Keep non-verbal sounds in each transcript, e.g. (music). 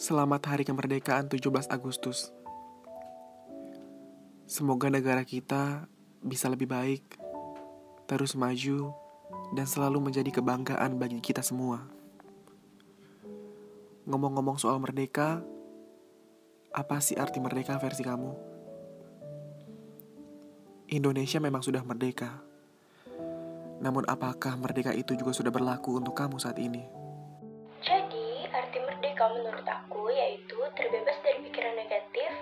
Selamat Hari Kemerdekaan 17 Agustus. Semoga negara kita bisa lebih baik, terus maju, dan selalu menjadi kebanggaan bagi kita semua. Ngomong-ngomong soal merdeka, apa sih arti merdeka versi kamu? Indonesia memang sudah merdeka. Namun apakah merdeka itu juga sudah berlaku untuk kamu saat ini? Merdeka menurut aku yaitu terbebas dari pikiran negatif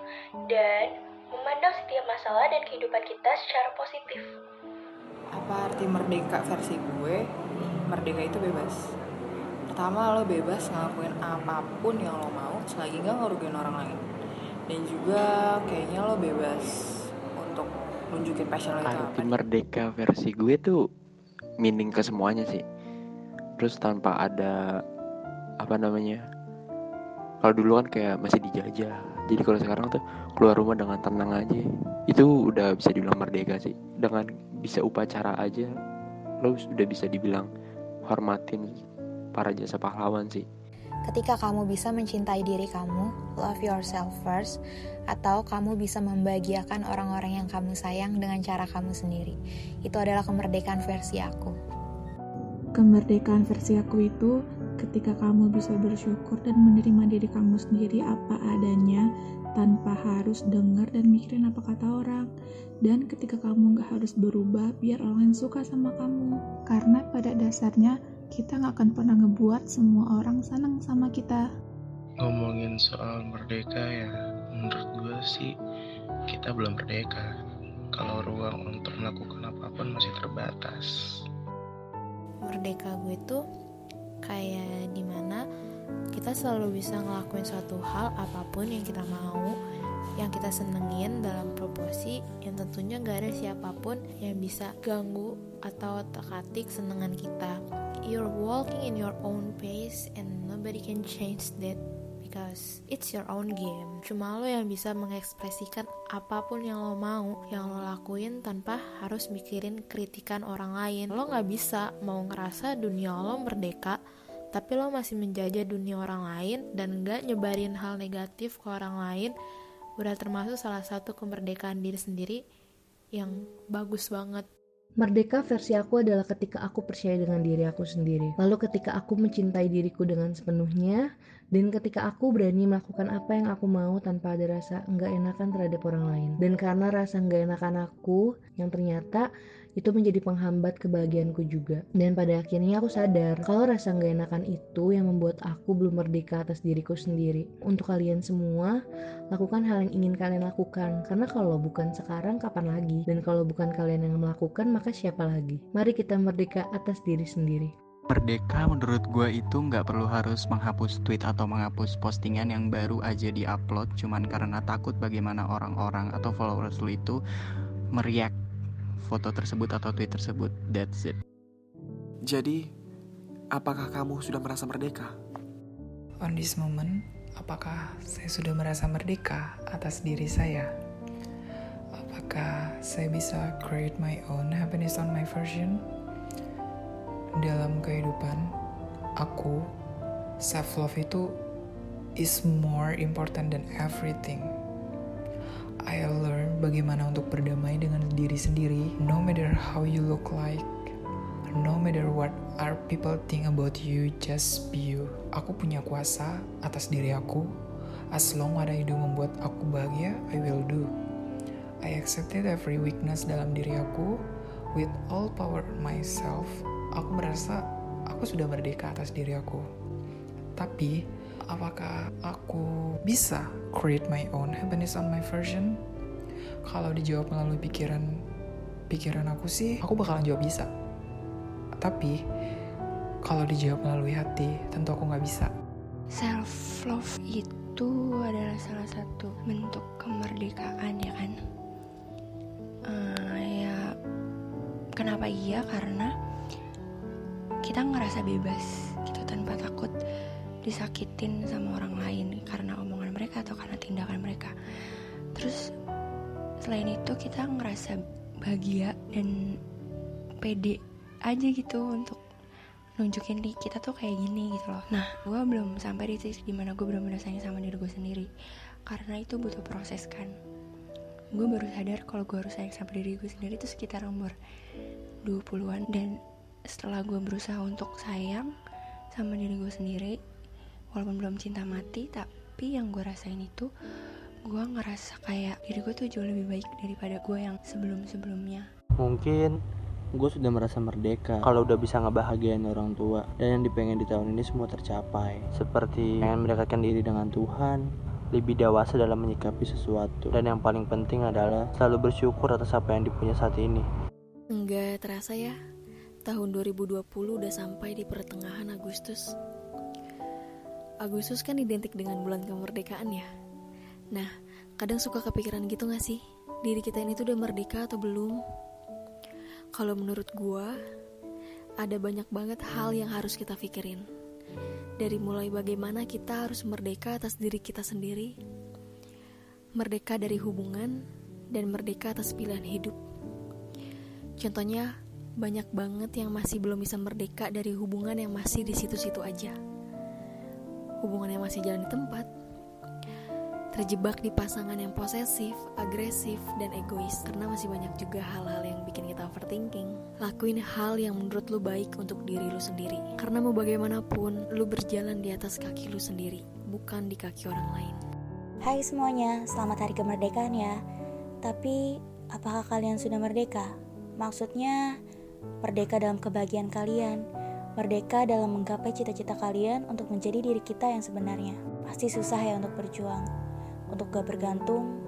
dan memandang setiap masalah dan kehidupan kita secara positif. Apa arti merdeka versi gue? Merdeka itu bebas. Pertama lo bebas ngelakuin apa pun yang lo mau selagi nggak ngerugiin orang lain. Dan juga kayaknya lo bebas untuk nunjukin passion lo itu Arti apa. merdeka versi gue tuh meaning ke semuanya sih. Terus tanpa ada apa namanya? Kalau dulu kan kayak masih dijajah. Jadi kalau sekarang tuh keluar rumah dengan tenang aja. Itu udah bisa dibilang merdeka sih. Dengan bisa upacara aja lo sudah bisa dibilang hormatin para jasa pahlawan sih. Ketika kamu bisa mencintai diri kamu, love yourself first, atau kamu bisa membahagiakan orang-orang yang kamu sayang dengan cara kamu sendiri. Itu adalah kemerdekaan versi aku. Kemerdekaan versi aku itu ketika kamu bisa bersyukur dan menerima diri kamu sendiri apa adanya tanpa harus dengar dan mikirin apa kata orang. Dan ketika kamu gak harus berubah biar orang lain suka sama kamu. Karena pada dasarnya kita gak akan pernah ngebuat semua orang senang sama kita. ngomongin soal merdeka ya menurut gue sih kita belum merdeka kalau ruang untuk melakukan apa pun masih terbatas Merdeka gue tuh kayak di mana kita selalu bisa ngelakuin suatu hal apa pun yang kita mau yang kita senengin dalam proporsi yang tentunya gak ada siapa pun yang bisa ganggu atau tekatik senengan kita. You're walking in your own pace and nobody can change that because it's your own game. Cuma lo yang bisa mengekspresikan apa pun yang lo mau yang lo lakuin tanpa harus mikirin kritikan orang lain. Lo nggak bisa mau ngerasa dunia lo merdeka tapi lo masih menjajah dunia orang lain dan nggak nyebarin hal negatif ke orang lain. Udah termasuk salah satu kemerdekaan diri sendiri yang bagus banget Merdeka versi aku adalah ketika aku percaya dengan diri aku sendiri. Lalu ketika aku mencintai diriku dengan sepenuhnya, dan ketika aku berani melakukan apa yang aku mau tanpa ada rasa enggak enakan terhadap orang lain. Dan karena rasa enggak enakan aku, yang ternyata itu menjadi penghambat kebahagiaanku juga. Dan pada akhirnya aku sadar kalau rasa enggak enakan itu yang membuat aku belum merdeka atas diriku sendiri. Untuk kalian semua, lakukan hal yang ingin kalian lakukan. Karena kalau bukan sekarang, kapan lagi? Dan kalau bukan kalian yang melakukan, maka siapa lagi? Mari kita merdeka atas diri sendiri. Merdeka menurut gue itu nggak perlu harus menghapus tweet atau menghapus postingan yang baru aja diupload cuman karena takut bagaimana orang-orang atau followers lu itu meriak foto tersebut atau tweet tersebut. That's it. Jadi, apakah kamu sudah merasa merdeka? On this moment, apakah saya sudah merasa merdeka atas diri saya? Apakah saya bisa create my own happiness on my version? Dalam kehidupan, aku, self-love itu is more important than everything. I learn bagaimana untuk berdamai dengan diri sendiri, no matter how you look like, no matter what are people think about you, just be you. Aku punya kuasa atas diri aku. As long ada itu membuat aku bahagia, I will do. I accepted every weakness dalam diri aku with all power myself. Aku merasa aku sudah merdeka atas diri aku. Tapi, apakah aku bisa create my own happiness on my version? Kalau dijawab melalui pikiran pikiran aku sih, aku bakalan jawab bisa. Tapi, kalau dijawab melalui hati, tentu aku nggak bisa. Self love itu adalah salah satu bentuk kemerdekaan ya kan? Eh, ya kenapa iya karena kita ngerasa bebas gitu tanpa takut disakitin sama orang lain karena omongan mereka atau karena tindakan mereka. Terus selain itu kita ngerasa bahagia dan pede aja gitu untuk nunjukin di kita tuh kayak gini gitu loh. Nah gue belum sampai di titik di mana gue belum sayang sama diri gue sendiri. Karena itu butuh proses kan. Gue baru sadar kalau gue harus sayang sama diri gue sendiri itu sekitar umur 20-an dan setelah gue berusaha untuk sayang sama diri gue sendiri walaupun belum cinta mati tapi yang gue rasain itu gue ngerasa kayak diri gue tuh jauh lebih baik daripada gue yang sebelum-sebelumnya. Mungkin gue sudah merasa merdeka kalau udah bisa ngebahagiain orang tua dan yang dipengen di tahun ini semua tercapai. Seperti pengen mendekatkan diri dengan Tuhan lebih dewasa dalam menyikapi sesuatu dan yang paling penting adalah selalu bersyukur atas apa yang dipunya saat ini. Enggak terasa ya, tahun 2020 udah sampai di pertengahan Agustus. Agustus kan identik dengan bulan kemerdekaan ya. Nah, kadang suka kepikiran gitu gak sih? Diri kita ini tuh udah merdeka atau belum? Kalau menurut gua, ada banyak banget hal yang harus kita pikirin. Dari mulai bagaimana kita harus merdeka atas diri kita sendiri, merdeka dari hubungan, dan merdeka atas pilihan hidup. Contohnya, banyak banget yang masih belum bisa merdeka dari hubungan yang masih di situ-situ aja. Hubungan yang masih jalan di tempat. Terjebak di pasangan yang posesif, agresif, dan egois karena masih banyak juga hal-hal yang bikin kita overthinking. Lakuin hal yang menurut lu baik untuk diri lu sendiri. Karena mau bagaimanapun, lu berjalan di atas kaki lu sendiri, bukan di kaki orang lain. Hai semuanya, selamat hari kemerdekaan ya. Tapi, apakah kalian sudah merdeka? Maksudnya, merdeka dalam kebahagiaan kalian, merdeka dalam menggapai cita-cita kalian untuk menjadi diri kita yang sebenarnya. Pasti susah ya untuk berjuang, untuk gak bergantung,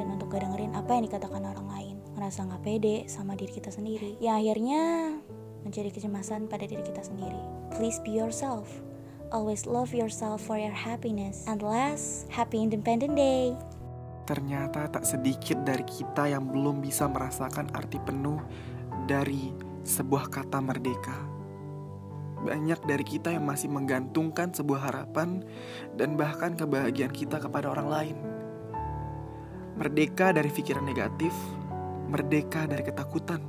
dan untuk gak dengerin apa yang dikatakan orang lain. Ngerasa gak pede sama diri kita sendiri. Yang akhirnya menjadi kecemasan pada diri kita sendiri. Please be yourself. Always love yourself for your happiness. And last, happy Independent Day. Ternyata tak sedikit dari kita yang belum bisa merasakan arti penuh dari sebuah kata merdeka. Banyak dari kita yang masih menggantungkan sebuah harapan dan bahkan kebahagiaan kita kepada orang lain. Merdeka dari pikiran negatif, merdeka dari ketakutan,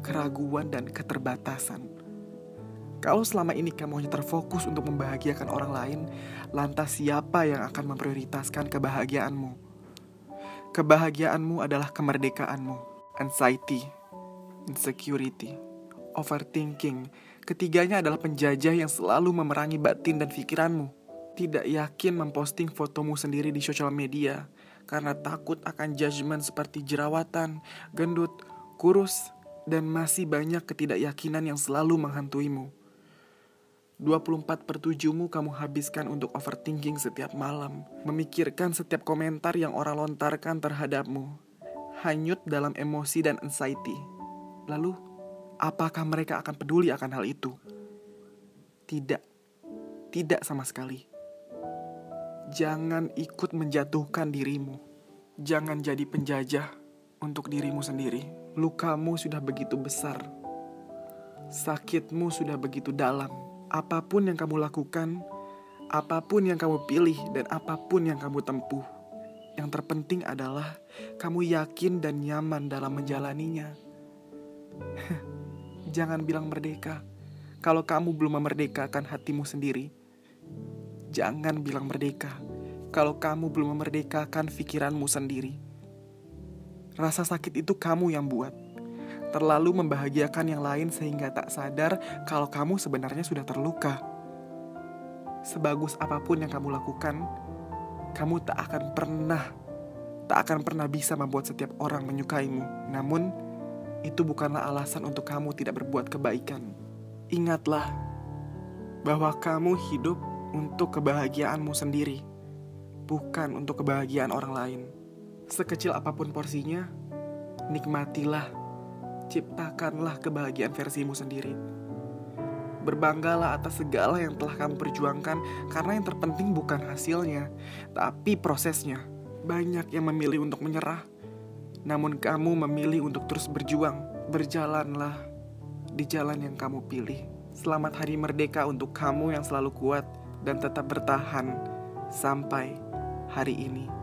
keraguan, dan keterbatasan. Kalau selama ini kamu hanya terfokus untuk membahagiakan orang lain, lantas siapa yang akan memprioritaskan kebahagiaanmu? Kebahagiaanmu adalah kemerdekaanmu. Anxiety, insecurity, overthinking, ketiganya adalah penjajah yang selalu memerangi batin dan pikiranmu. Tidak yakin memposting fotomu sendiri di sosial media karena takut akan judgement seperti jerawatan, gendut, kurus, dan masih banyak ketidakyakinan yang selalu menghantuimu. 24 per 7mu kamu habiskan untuk overthinking setiap malam, memikirkan setiap komentar yang orang lontarkan terhadapmu, hanyut dalam emosi dan anxiety. Lalu, apakah mereka akan peduli akan hal itu? Tidak, tidak sama sekali. Jangan ikut menjatuhkan dirimu. Jangan jadi penjajah untuk dirimu sendiri. Lukamu sudah begitu besar. Sakitmu sudah begitu dalam apa pun yang kamu lakukan, apa pun yang kamu pilih, dan apa pun yang kamu tempuh, yang terpenting adalah kamu yakin dan nyaman dalam menjalaninya. (laughs) Jangan bilang merdeka kalau kamu belum memerdekakan hatimu sendiri. Jangan bilang merdeka kalau kamu belum memerdekakan pikiranmu sendiri. Rasa sakit itu kamu yang buat terlalu membahagiakan yang lain sehingga tak sadar kalau kamu sebenarnya sudah terluka. Sebagus apa pun yang kamu lakukan, kamu tak akan pernah, tak akan pernah bisa membuat setiap orang menyukaimu. Namun, itu bukanlah alasan untuk kamu tidak berbuat kebaikan. Ingatlah bahwa kamu hidup untuk kebahagiaanmu sendiri, bukan untuk kebahagiaan orang lain. Sekecil apa pun porsinya, nikmatilah ciptakanlah kebahagiaan versimu sendiri. Berbanggalah atas segala yang telah kamu perjuangkan, karena yang terpenting bukan hasilnya, tapi prosesnya. Banyak yang memilih untuk menyerah, namun kamu memilih untuk terus berjuang. Berjalanlah di jalan yang kamu pilih. Selamat Hari Merdeka untuk kamu yang selalu kuat dan tetap bertahan sampai hari ini.